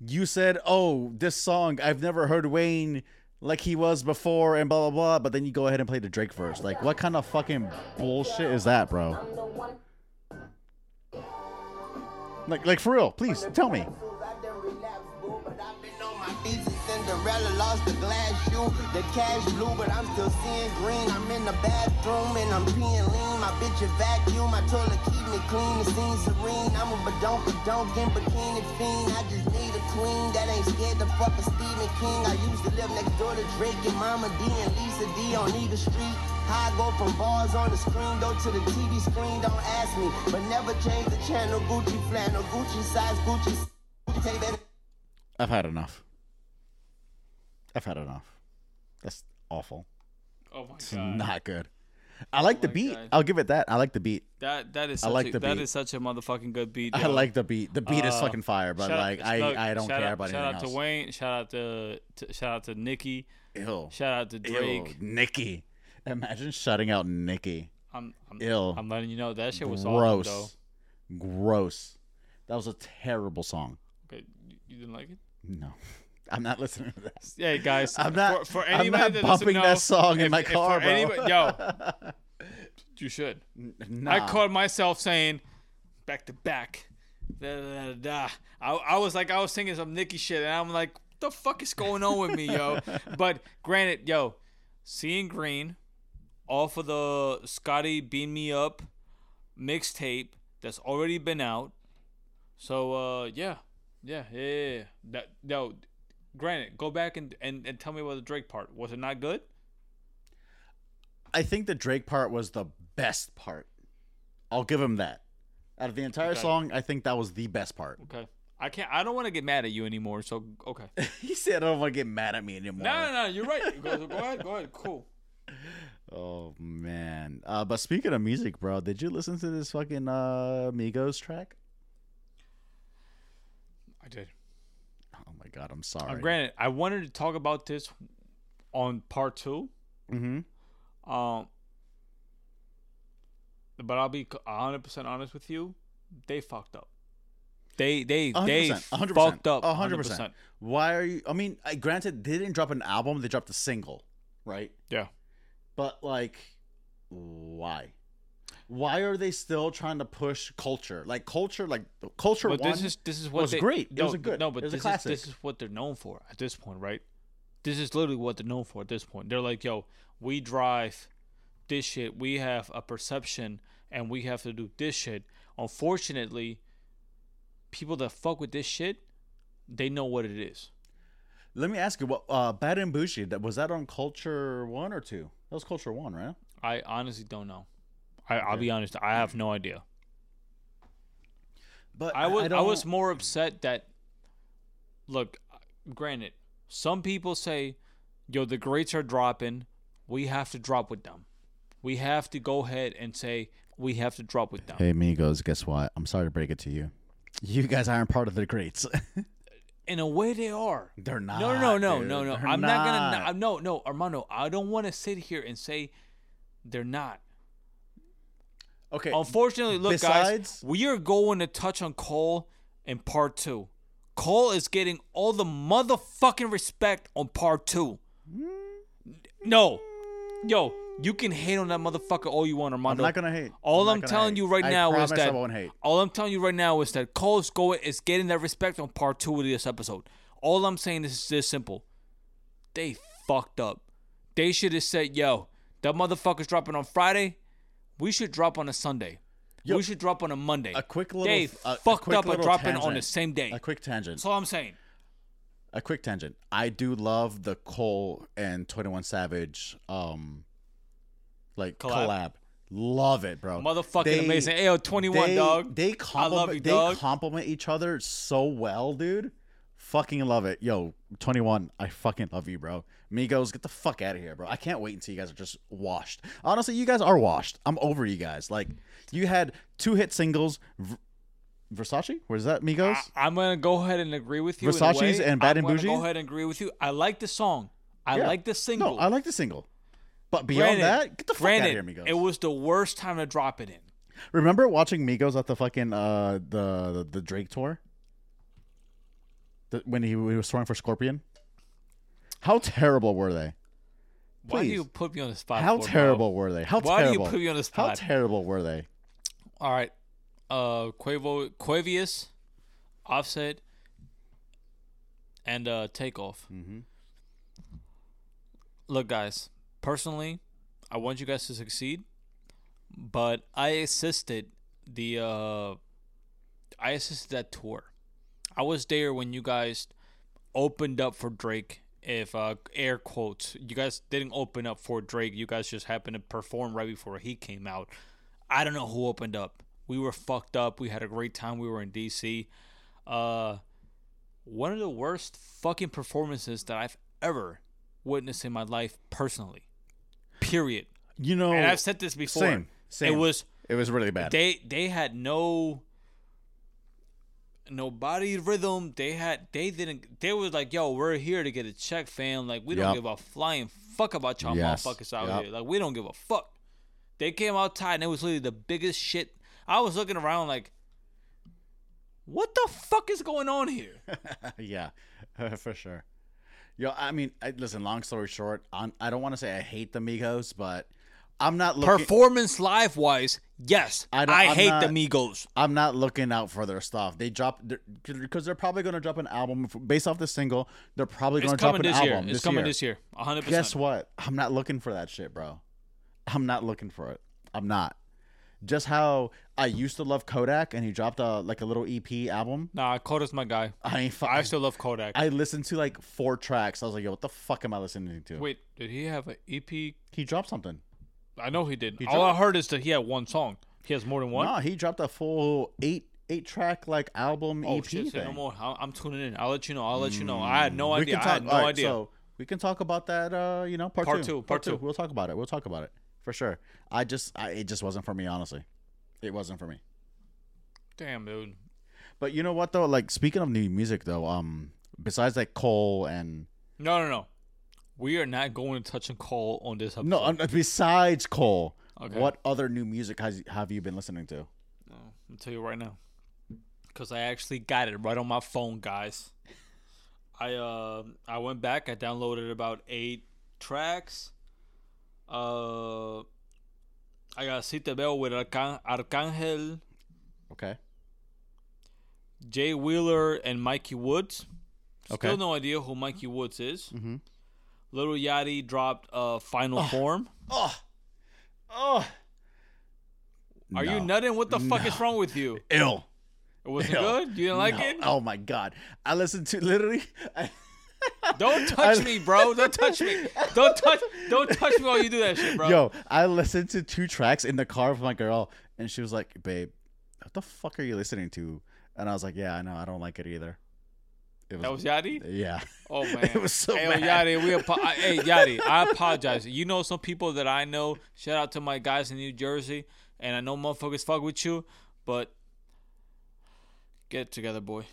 you said, oh, this song I've never heard Wayne like he was before, and blah blah blah. But then you go ahead and play the Drake verse. Like, what kind of fucking bullshit is that, bro? Like, like for real, please tell me. Cinderella lost the glass shoe, the cash blue, but I'm still seeing green. I'm in the bathroom and I'm peeing lean. My bitch a vacuum, my toilet keep me clean. Serene. I'm a in bikini fiend. I just need a queen that ain't scared to fuck a Stephen King. I used to live next door to Drake and Mama D and Lisa D on street. I go from bars on the screen, to the TV screen, don't ask me. But never change the channel. Gucci flannel, Gucci size, Gucci. I've had enough. I've had enough. That's awful. Oh my It's god. not good. I like the beat. God. I'll give it that. I like the beat. That that is I such like a, the beat. is such a motherfucking good beat. I like the beat. The beat is Uh, fucking fire, but Shout out- like I, look, I don't shout care out, about shout anything out else. to Wayne. Shout out to, to shout out to Nicki. Ew. Shout out to Ew. Drake. Nicki. Imagine shutting out Nicki. I'm I'm, Ill. I'm letting you know that shit was Gross. awesome Gross. That was a terrible song. Okay, you didn't like it? No. I'm not listening to that. Yeah, guys. I'm not- For, for I'm anybody not that bumping doesn't that know, song in my car, bro. anybody- yo, you should. Nah. I caught myself saying back to back. Da, da, da, da. I, I was like, I was singing some Nicki shit, and I'm like, what the fuck is going on with me, yo? but granted, yo, seeing green off of the Scotty Beam Me Up mixtape that's already been out. So uh, yeah, yeah, yeah, yeah. yeah. That no, granted, go back and, and and tell me about the Drake part. Was it not good? I think the Drake part was the best part. I'll give him that. Out of the entire Okay. song, I think that was the best part. Okay. I can't. I don't want to get mad at you anymore. So okay. he said, "I don't want to get mad at me anymore." No, no, no. You're right. Go, go ahead. Go ahead. Cool. Oh man. Uh, but speaking of music, bro, did you listen to this fucking uh, Migos track? I did. My god, I'm Uh, sorry. granted, I wanted to talk about this on part two. mm-hmm. Um, but I'll be 100 percent honest with you. They fucked up. They they they 100%, 100%, fucked up. 100%. 100%. Why are you? I mean, I, granted, they didn't drop an album; they dropped a single, right? Yeah. But like, why? Why are they still trying to push culture? Like culture, like culture But one this is this is what was they, great. It was a good. No, but this is this is what they're known for at this point, right? This is literally what they're known for at this point. They're like, yo, we drive this shit. We have a perception, and we have to do this shit. Unfortunately, people that fuck with this shit, they know what it is. Let me ask you, what uh, Bad and Bougie? That was that on Culture One or two? That was Culture One, right? I honestly don't know. I, I'll be honest. I have no idea. But I was I, don't- was more upset that look, granted, some people say, yo, the greats are dropping, we have to drop with them. We have to go ahead and say we have to drop with them. Hey, amigos, guess what? I'm sorry to break it to you. You guys aren't part of the greats. In a way they are. They're not. No, no, no, dude. no, no. They're I'm not, gonna no, no, Armando, I don't want to sit here and say they're not. Okay. Unfortunately, look, Besides- guys, we are going to touch on Cole in part two. Cole is getting all the motherfucking respect on part two. Mm-hmm. No, yo, you can hate on that motherfucker all you want, I'm not gonna hate. All I'm, gonna telling hate. you right I now is that I won't hate. all I'm telling you right now is that Cole's going is getting that respect on part two of this episode. All I'm saying is this simple. They fucked up. They should have said, "Yo, that motherfucker's dropping on Friday. We should drop on a Sunday. We should drop on a Monday." A quick little. they a- a fucked quick up at little dropping on the same day. A quick tangent. That's all I'm saying. a quick tangent. I do love the Cole and Twenty One Savage, um, like Collab. collab. Love it, bro. Motherfucking amazing. Ayo, 21, they, dog. They compliment. you, they dog. compliment each other so well, dude. Fucking love it, yo. Twenty One, I fucking love you, bro. Migos, get the fuck out of here, bro. I can't wait until you guys are just washed. Honestly, you guys are washed. I'm over you guys. Like, you had two hit singles. v- Versace? Where's that Migos? I, am gonna go ahead and agree with you. Versace's way. and Bad I'm and Bougie? Go ahead and agree with you. I like the song. I Yeah. like the single. No, I like the single. But beyond Granted- that, get the fuck out of granted, here, Migos. It was the worst time to drop it in. Remember watching Migos at the fucking uh the the, the Drake tour? The, when he, he was touring for Scorpion? How terrible were they? Why do you put me on the spot? How for, bro? terrible were they? How Why do you terrible? put me on the spot? How terrible were they? All right. Uh Quavo Quavius, Offset, and uh Takeoff. Mhm. Look, guys. Personally, I want you guys to succeed, but I assisted the uh I assisted that tour. I was there when you guys opened up for Drake. If uh air quotes, you guys didn't open up for Drake. You guys just happened to perform right before he came out. I don't know who opened up. We were fucked up. We had a great time. We were in DC. Uh, one of the worst fucking performances that I've ever witnessed in my life personally. Period. You know, And I've said this before. same, same. It was it was really bad. they they had no no body rhythm. They had they didn't they was like, yo, we're here to get a check, fam. Like we don't give a flying fuck about y'all Yes. motherfuckers out Yup. here. Like we don't give a fuck. They came out tight and it was literally the biggest shit. I was looking around like what the fuck is going on here? yeah, for sure. Yo, I mean, I, listen. Long story short, I'm, I don't want to say I hate the Migos, but I'm not looking. Performance live wise, yes. I I, don't- I'm hate not- the Migos. I'm not looking out for their stuff. They drop because they're probably going to drop an album based off the single. They're probably going to drop coming an this year. album It's this coming year. this year. 100%. Guess what? I'm not looking for that shit, bro. I'm not looking for it. I'm not. Just how I used to love Kodak, and he dropped a like a little EP album. Nah, Kodak's my guy. I ain't fu- I still love Kodak. I listened to like four tracks. I was like, yo, what the fuck am I listening to? Wait, did he have an EP? He dropped something. I know he did. He All I heard is that he had one song. He has more than one. No, he dropped a full eight eight track like album oh EP shit! Thing. no more. I'm tuning in. I'll let you know. I'll let you know. I had no we idea. can I had no right, idea. So we can talk about that. Uh, you know, part, Part two. two, part two. We'll talk about it. We'll talk about it for sure. I just, I, it just wasn't for me, honestly. It wasn't for me. Damn, dude. But you know what though? Like speaking of new music though, um, besides like Cole and No, no, no. We are not going to touch on Cole on this episode. no, uh, besides Cole, Okay. what other new music has have you been listening to? I'll tell you right now. Because I actually got it right on my phone, guys. I uh I went back. I downloaded about eight tracks. Uh, I got Te Veo with Arcan- Arcangel, Okay. Jay Wheeler, and Miky Woodz. Okay. Still no idea who Miky Woodz is. Mm-hmm. Lil Yachty dropped uh, Final Form. Oh, oh. Are you No. nutting? What the fuck is wrong with you? Ill. It wasn't Ew. good? You didn't like No. it? Oh my god! I listened to literally. I, Don't touch I- me, bro. Don't touch me. Don't touch. Don't touch me while you do that shit, bro. Yo, I listened to two tracks in the car with my girl, and she was like, "Babe, what the fuck are you listening to?" And I was like, "Yeah, I know. I don't like it either." It that was Yachty. yeah. Oh man, It was so hey, bad. Yachty, we apo- I, hey Yachty, I apologize. You know some people that I know. Shout out to my guys in New Jersey, and I know motherfuckers fuck with you, but get it together, boy.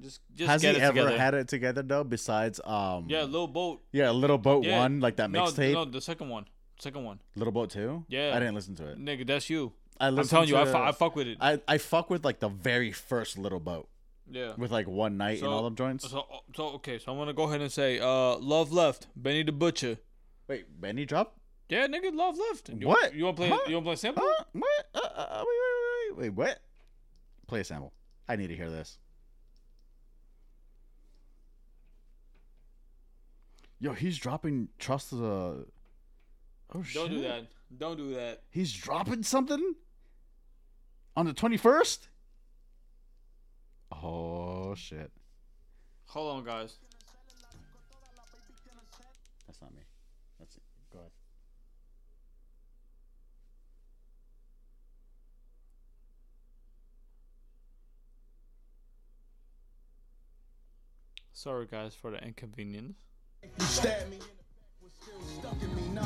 Just just Has he ever together. had it together though? Besides, um, yeah, Lil Boat. yeah, Lil Boat Yeah. One, like that mixtape. no, the second one, second one. Lil Boat Two. Yeah. I didn't listen to it. Nigga, that's you. I I'm listened telling you, I, fu- I fuck with it. I I fuck with like the very first Lil Boat yeah. with like One Night and all them joints. So, so okay, so I'm gonna go ahead and say, uh, Love Left, Benny the Butcher. Wait, Benny drop? Yeah, nigga, Love Left. You, What? You wanna play? Huh? You wanna play sample? Huh? What? Uh, uh, uh, wait, wait, wait, wait, what? Play a sample. I need to hear this. Yo, he's dropping Trust the. Oh shit! Don't do that. Don't do that. He's dropping something on the twenty first. Oh shit! Hold on, guys. That's not me. That's it. Go ahead. Sorry, guys, for the inconvenience. You stabbed me stuck in me, nah.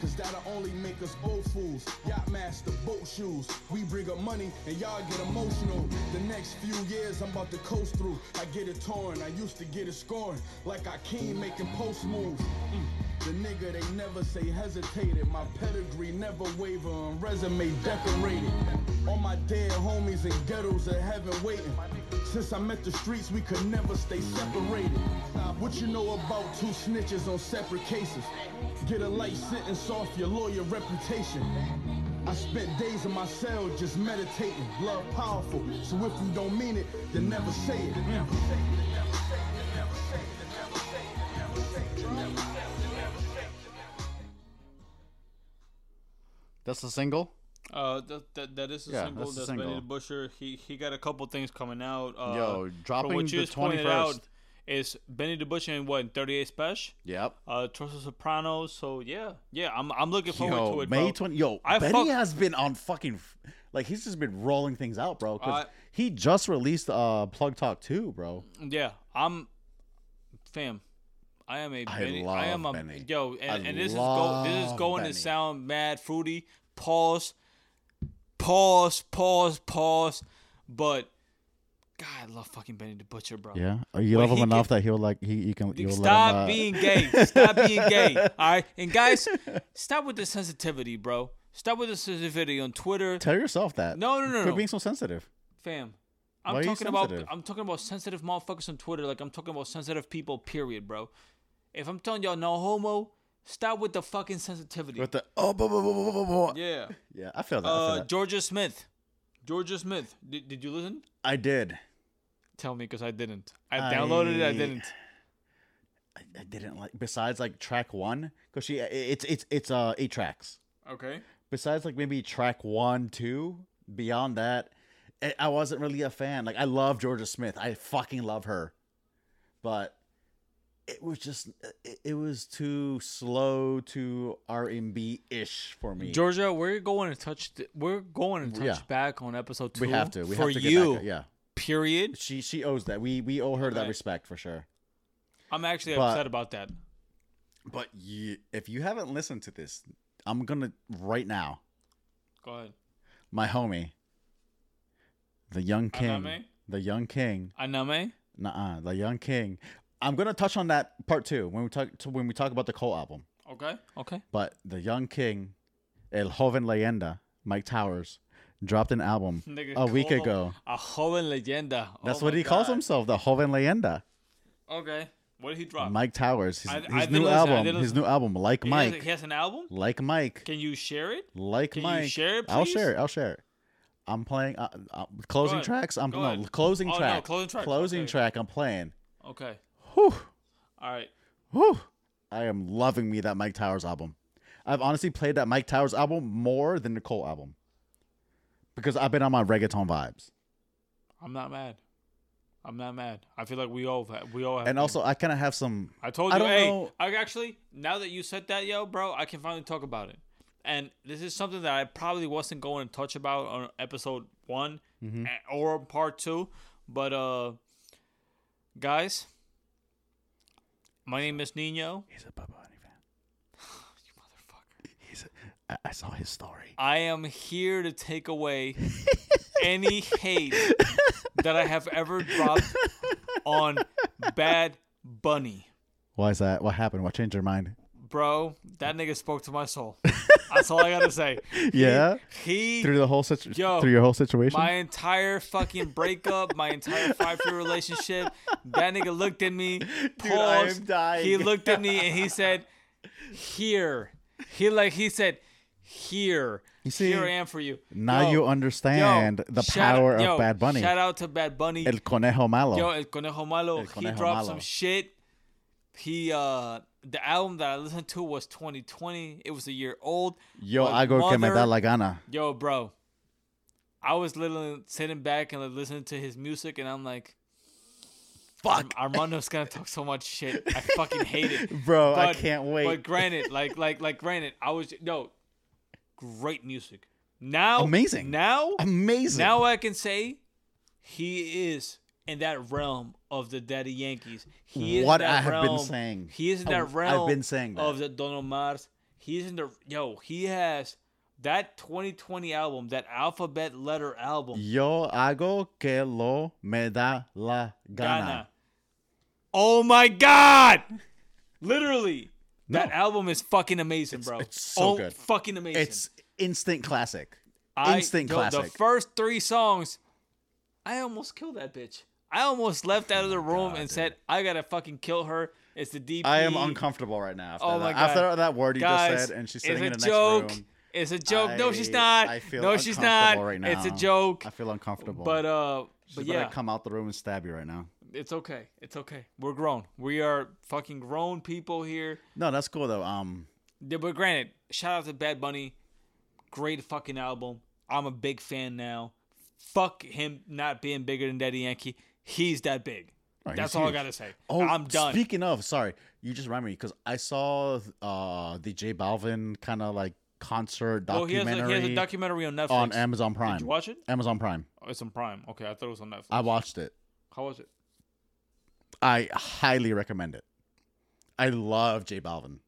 cause that'll only make us both fools. Yacht master, boat shoes. We bring up money and y'all get emotional. The next few years I'm about to coast through. I get it torn, I used to get it scoring. Like I came making post moves. Mm. The nigga they never say hesitated. My pedigree never waver and resume decorated. All my dead homies in ghettos of heaven waiting. Since I met the streets, we could never stay separated. What you know about two snitches on separate cases? Get a light sentence off your lawyer reputation. I spent days in my cell just meditating. Love powerful, so if you don't mean it, then never say it. That's a single. Uh, that, that, that is a Yeah, single. that's That's, Benny the. Butcher. He he got a couple things coming out. Uh, Yo, dropping what you the out 21st. is Benny the Butcher in what 38 Special. Yep. Uh, Trust the Sopranos. So yeah, yeah, I'm I'm looking forward Yo, to it, May. 20. Yo, I Benny fuck- has been on fucking. Like, he's just been rolling things out, bro. 'cause I- he just released uh Plug Talk 2, bro. Yeah, I'm, fam. I am a I Benny. I am a Benny. yo, and, and this is go. This is going Benny. to sound mad fruity. Pause. Pause. Pause. Pause. But God, I love fucking Benny the Butcher, bro. Yeah. Or you But love him enough can- that he'll, like, he, he can. You'll Stop let him, uh, being gay. Stop being gay. All right, and guys, stop with the sensitivity, bro. Stop with the sensitivity on Twitter, Tell yourself that. No, no, no, Quit no. being so sensitive. fam. I'm Why are you talking about? I'm talking about sensitive motherfuckers on Twitter, like I'm talking about sensitive people. Period, bro. If I'm telling y'all no homo, stop with the fucking sensitivity. With the. Oh, blah, blah, blah, blah, blah, blah. yeah. Yeah, I feel that. I, feel Uh, that. Jorja Smith. Jorja Smith. Did, did you listen? I did. Tell me, because I didn't. I downloaded it. I didn't. I, I didn't like. Besides, like, track one, because she. It's, it's, it's, uh, eight tracks. Okay. besides like maybe track one, two, beyond that, I- I wasn't really a fan. Like I love Jorja Smith. I fucking love her. But it was just it, was too slow to R and B ish for me. Jorja, we're going to touch. th- we're going to touch Yeah. back on episode two. we have to. We for have to get you. back. Yeah. Period. She she owes that. We we owe her that respect for sure. I'm actually But- upset about that. But you, if you haven't listened to this, I'm gonna right now. Go ahead. My homie, the young king, Amine? the young king, Amine. Nuh-uh, the Young King. I'm gonna touch on that part two when we talk to when we talk about the Cole album. Okay. Okay. But the Young King, El Joven Leyenda, Myke Towers, dropped an album Nigga a week called him ago. A joven leyenda. That's Oh what my he calls himself, the Joven Leyenda. Okay. What did he drop? Myke Towers, his, I- I his didn't new listen, album, his new album, like He has- Mike, He has an album. like Mike, Can you share it? like Can you Mike. share it, I'll share it. I'll share it. I'm playing uh, uh, closing tracks. I'm no closing Oh, no, track. closing track. Closing Okay. track. I'm playing. Okay. Whew. All right. Whew. I am loving me that Myke Towers album. I've honestly played that Myke Towers album more than the Cole album. Because I've been on my reggaeton vibes. I'm not mad. I'm not mad. I feel like we all have, we all have. And been. also I kinda have some I told I you, don't hey, know- I actually now that you said that, yo, bro, I can finally talk about it. And this is something that I probably wasn't going to touch about on episode one Mm-hmm. or part two, but uh, guys, my name is Nino. He's a Bubba Bunny fan. you motherfucker. He's a, I, I saw his story. I am here to take away any hate that I have ever dropped on Bad Bunny. Why is that? What happened? What changed your mind? Bro, that nigga spoke to my soul. That's all I gotta say. Yeah? He Through the whole situ- Yo, through your whole situation? my entire fucking breakup, my entire five year relationship. That nigga looked at me, Dude, I am paused. dying. He looked at me and he said, "Here." He like he said, "Here." You see, here I am for you. now Yo, you understand the shout- power of yo, Bad Bunny. Shout out to Bad Bunny. El Conejo Malo. Yo, El Conejo Malo. El he Conejo dropped Malo. some shit. He uh the album that I listened to was 2020. It was a year old. Yo, But algo que me da la gana. Yo, bro. I was literally sitting back and listening to his music, and I'm like, Fuck. Armando's gonna talk so much shit. I fucking hate it, Bro, I can't wait. But granted, like, like, like, granted, I was no great music. Now, Amazing. Now, Amazing. now I can say he is in that realm of the Daddy Yankees. He is What I have been saying. He is in I've- that I've realm. been saying that. of the Don Omars. He's in the yo. He has that 2020 album, that alphabet letter album. Yo hago que lo me da la gana. Ghana. Oh my god! Literally, that album is fucking amazing, bro. it's so oh, good. Fucking amazing. It's instant classic. I- instant yo, classic. The first three songs, I almost killed that bitch. I almost left out of the room and said, "I gotta fucking kill her." It's the DP. I am uncomfortable right now. After Oh that. my God. After that word you Guys, just said, and she's sitting in the joke. next room. It's a joke. no, she's not. I feel no, she's not. Right now. It's a joke. I feel uncomfortable. But uh, she's but yeah, come out the room and stab you right now. it's okay. It's okay. We're grown. We are fucking grown people here. No, that's cool though. Um, Yeah, but granted, shout out to Bad Bunny. Great fucking album. I'm a big fan now. Fuck him not being bigger than Daddy Yankee. He's that big. That's all I gotta say. oh, I'm done. Speaking of, sorry, you just reminded me because I saw uh the J Balvin kind of like concert documentary. oh, he has, a, documentary he has a documentary on Netflix. on Amazon Prime. Did you watch it? Amazon Prime. Oh, it's on Prime. Okay, I thought it was on Netflix. I watched it. How was it? I highly recommend it. I love J Balvin.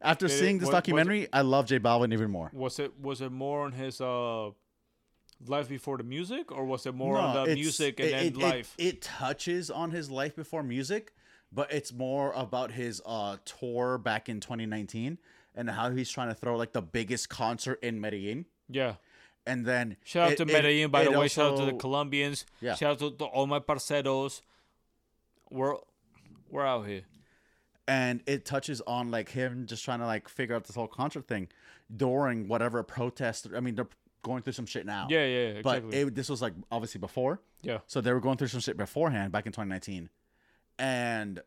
After it- seeing this was- was it- documentary, I love J Balvin even more. Was it was it more on his uh life before the music, or was it more on the music and it, then it- it- life? It, touches on his life before music, but it's more about his uh tour back in 2019 and how he's trying to throw like the biggest concert in Medellin. yeah. And then Shout out it- to it- Medellin, by the it way. Shout out to the Colombians. Yeah. Shout out to, to all my parceros. We're we're out here. and it touches on like him just trying to like figure out this whole concert thing during whatever protest. I mean, they're going through some shit now. Yeah, yeah, yeah, But exactly. it, this was like obviously before. Yeah. So they were going through some shit beforehand back in 2019. And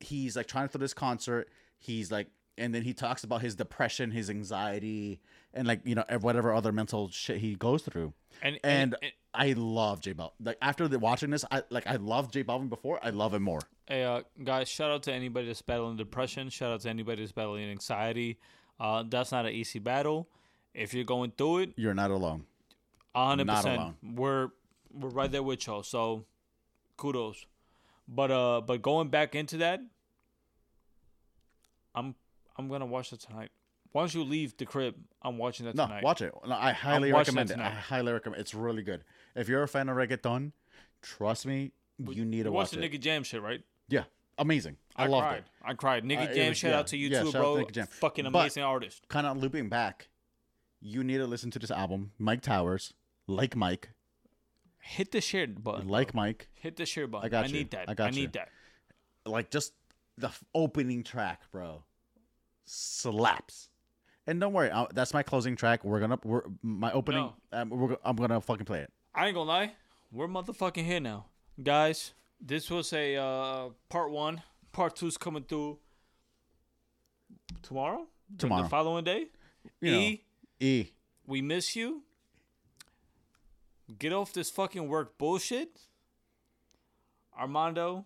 he's like trying to throw this concert. He's like, and then he talks about his depression, his anxiety, and like, you know, whatever other mental shit he goes through. And And, and, I love J Balvin. Like after the, watching this, I like I loved J Balvin before. I love him more. Hey, uh, guys, shout out to anybody that's battling depression. Shout out to anybody that's battling anxiety. Uh, that's not an easy battle. If you're going through it, You're not alone. a hundred Not percent, alone. we're we're right there with y'all. So, kudos. But uh, but going back into that, I'm I'm gonna watch it tonight. Once you leave the crib, I'm watching that No, tonight. watch it. No, I highly watching recommend it. I highly recommend. It's really good. If you're a fan of reggaeton, trust me, you need to You watch the it. Nicky Jam shit, right? Yeah, amazing. I, loved cried. it. I cried. Nicky Uh, Jam, was- shout yeah. out to you Yeah, too, bro. Fucking But- amazing artist. Kind of looping back, you need to listen to this album. Myke Towers, like Mike, Hit the share button. like Mike, Hit the share button. I got I you. need that. I got you. need that. like just the f- opening track, bro, slaps. And don't worry, uh, that's my closing track. We're gonna, we're my opening. Um, we're, I'm gonna fucking play it. I ain't gonna lie, we're motherfucking here now, guys. This was a uh, part one. Part two's coming through tomorrow. Tomorrow. the following day. You know. E, E. we miss you. Get off this fucking work bullshit, Armando.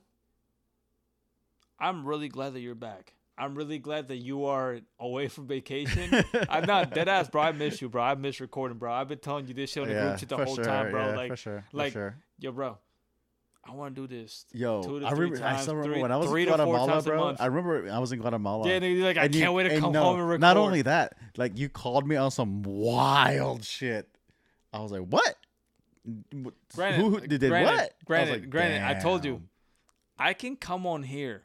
I'm really glad that you're back. I'm really glad that you are away from vacation. I'm not dead ass, bro. I miss you, bro. I miss recording, bro. I've been telling you this shit on the Yeah, group chat the whole sure, time, bro. yeah, like, for sure, for like, sure. yo, bro. I want to do this. Yo, I remember. I times, still remember three- when I was in Guatemala, bro. I remember I was in Guatemala. Yeah, like, I And can't wait to come no, home and record. Not only that, like you called me on some wild shit. I was like, what? Granted, Who did they granted, what? I was like, granted, I told you. I can come on here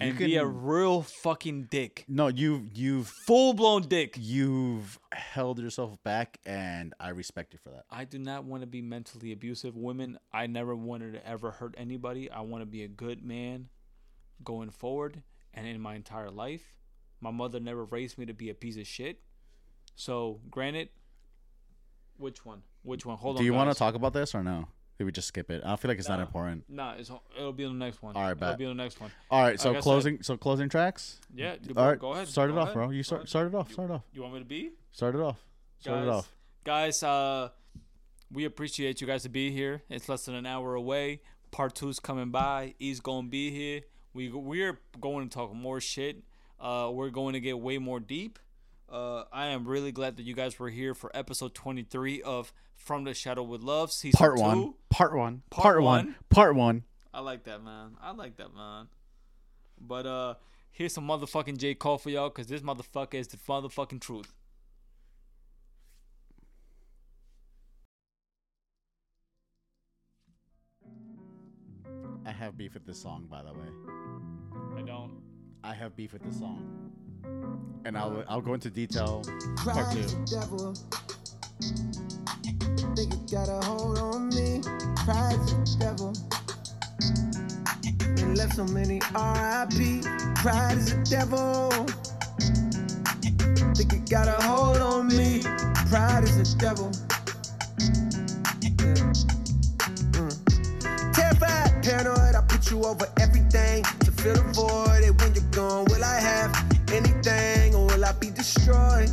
You and be a real fucking dick, No, you you've full blown dick. you've held yourself back, and I respect you for that. I do not want to be mentally abusive. Women, I never wanted to ever hurt anybody. I want to be a good man going forward and in my entire life. My mother never raised me to be a piece of shit. So, granted, which one? Which one? Hold on. Do you want to talk about this or no? Did we just skip it? I feel like it's not important. Nah, it's, it'll be on the next one. All right, it'll be on the next one. All right, so Like I said- closing, so closing tracks. Yeah, All right, go ahead. Start it go off, bro. You go start, start it off. Start it off. You want me to be? Start it off. Start it Guys, off. Guys, uh, we appreciate you guys to be here. It's less than an hour away. Part two's coming by. E's gonna be here. We we're going to talk more shit. Uh, we're going to get way more deep. Uh, I am really glad that you guys were here for episode 23 of From the Shadow with Love, season Part two. one. Part one. Part Part one. one. Part one. I like that, man. I like that, man. But uh, here's some motherfucking J Cole for y'all, cause this motherfucker is the motherfucking truth. I have beef with this song, by the way. I don't. I have beef with this song, and I'll I'll go into detail part two. is the devil. Think it got a hold on me. Pride the devil. And left so many R.I.P. Pride is the devil. Think it got a hold on me. Pride is the devil. Yeah. Mm. Terrified, paranoid, I put you over everything to fill the void. Destroyed?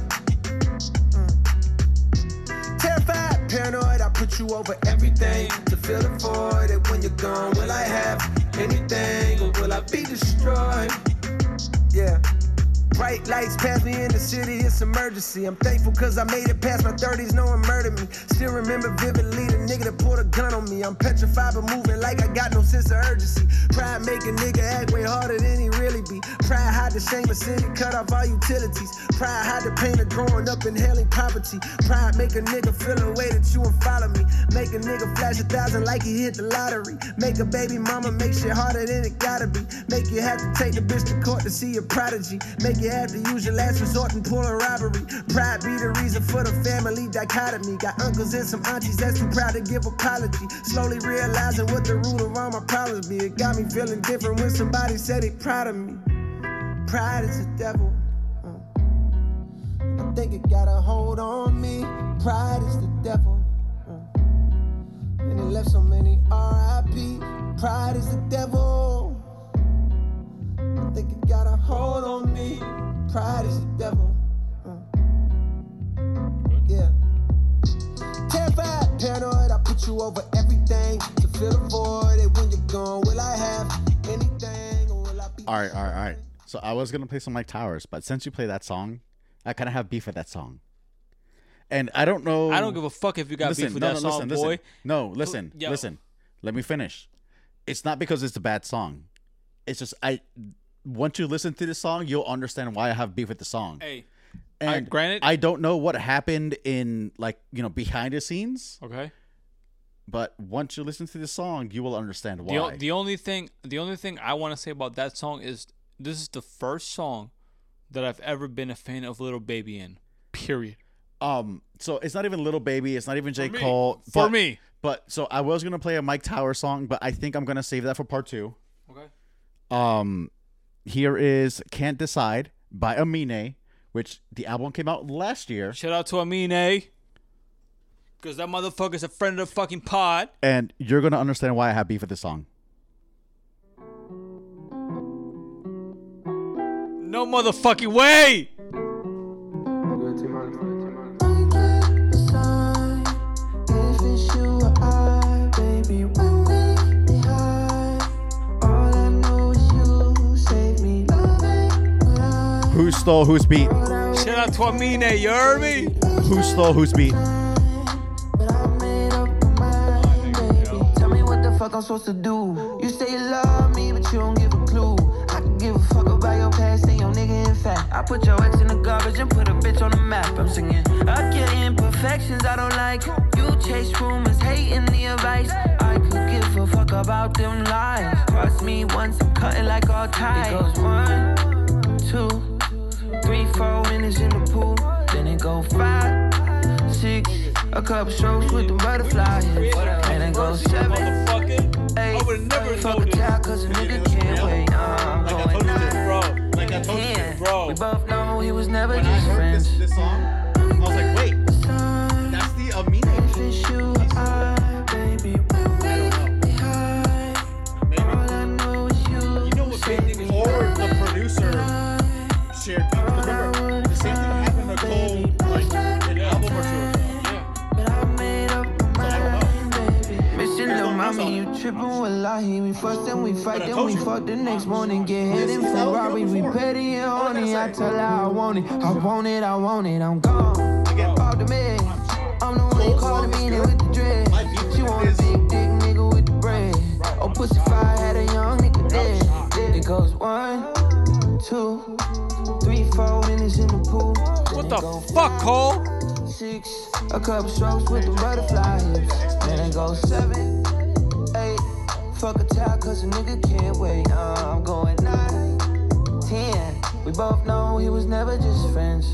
Mm. Terrified, paranoid, I put you over everything to fill the void. And when you're gone, will I have anything or will I be destroyed? Yeah. Bright lights pass me in the city, it's emergency. I'm thankful cause I made it past my 30s, no one murdered me. Still remember vividly the nigga that pulled a gun on me. I'm petrified but moving like I got no sense of urgency. Pride make a nigga act way harder than he really be. Pride hide the shame of city, cut off all utilities. Pride hide the pain of growing up inhaling poverty. Pride make a nigga feel a way that you won't follow me. Make a nigga flash a thousand like he hit the lottery. Make a baby mama make shit harder than it gotta be. Make you have to take the bitch to court to see a prodigy. Make you have to use your last resort and pull a robbery. Pride be the reason for the family dichotomy. Got uncles and some aunties that's too proud to give apology. Slowly realizing what the root of all my problems be. It got me feeling different when somebody said they proud of me. Pride is the devil. Uh. I think it got a hold on me. Pride is the devil. Uh. And it left so many R.I.P. Pride is the devil. I think it got a hold on me. Pride is the devil. Uh. Yeah. Terrified, paranoid, I put you over everything to fill the void. And when you're gone, will I have anything or will I be? All right, all right, all right. So I was gonna play some Myke Towers, but since you play that song, I kind of have beef with that song. And I don't know. I don't give a fuck if you got listen, beef with no, that no, song, listen, boy. Listen. No, listen, yo. listen. Let me finish. It's not because it's a bad song. It's just I. Once you listen to the song, you'll understand why I have beef with the song. Hey, and granted- I don't know what happened in like you know behind the scenes, okay. but once you listen to the song, you will understand The, o- why. the only thing the only thing I want to say about that song is this is the first song that I've ever been a fan of Lil Baby in. Period. Um, so it's not even Lil Baby, it's not even J. Cole. For but- me. but so I was gonna play a Myke Tower song, but I think I'm gonna save that for part two. Okay. Um, here is "Can't Decide" by Amine, which the album came out last year, Shout out to Amine. Eh? Cause that motherfucker's a friend of the fucking pod. and you're gonna understand why I have beef with this song. No motherfucking way. Stole whose beat? Shout out to Amine. You heard me? Who stole whose beat? But I made up my mind, baby. Tell me what the fuck I'm supposed to do. You say you love me, but you don't give a clue. I can give a fuck about your past and your nigga in fact. I put your ex in the garbage and put a bitch on the map. I'm singing up your imperfections I don't like. You chase rumors, hating the advice. I could give a fuck about them lies. Cross me once, I'm cutting like all ties. It goes one, two, three, four minutes in the pool. Then it go five, six, a couple strokes with the butterflies. And it goes seven, eight. I Fuck a child cause a nigga can't wait. Nah, I'm Like I going told you nine, bro. Like I told you this, bro. We both know he was never When I just heard friends. this, this song, I was like, wait, that's the Amine. Here's mommy, the- you. We fuss and we fight, then we fuck the next morning. Get hit in is how we Ferrari, we petty and horny. I tell her I want it, I want it, I want it. I'm gone. Again, Off the bed. I'm the one Cold calling song is me good. with the dread. My beef She want a big dick nigga with the bread. Oh, pussy fire had a young nigga dead. It goes one, two, three, four minutes in the pool. What the fuck, Cole? six, a couple strokes with the butterfly hips. Then it goes seven, eight, fuck a tie cause a nigga can't wait. Uh, I'm going nine, ten. We both know he was never just friends.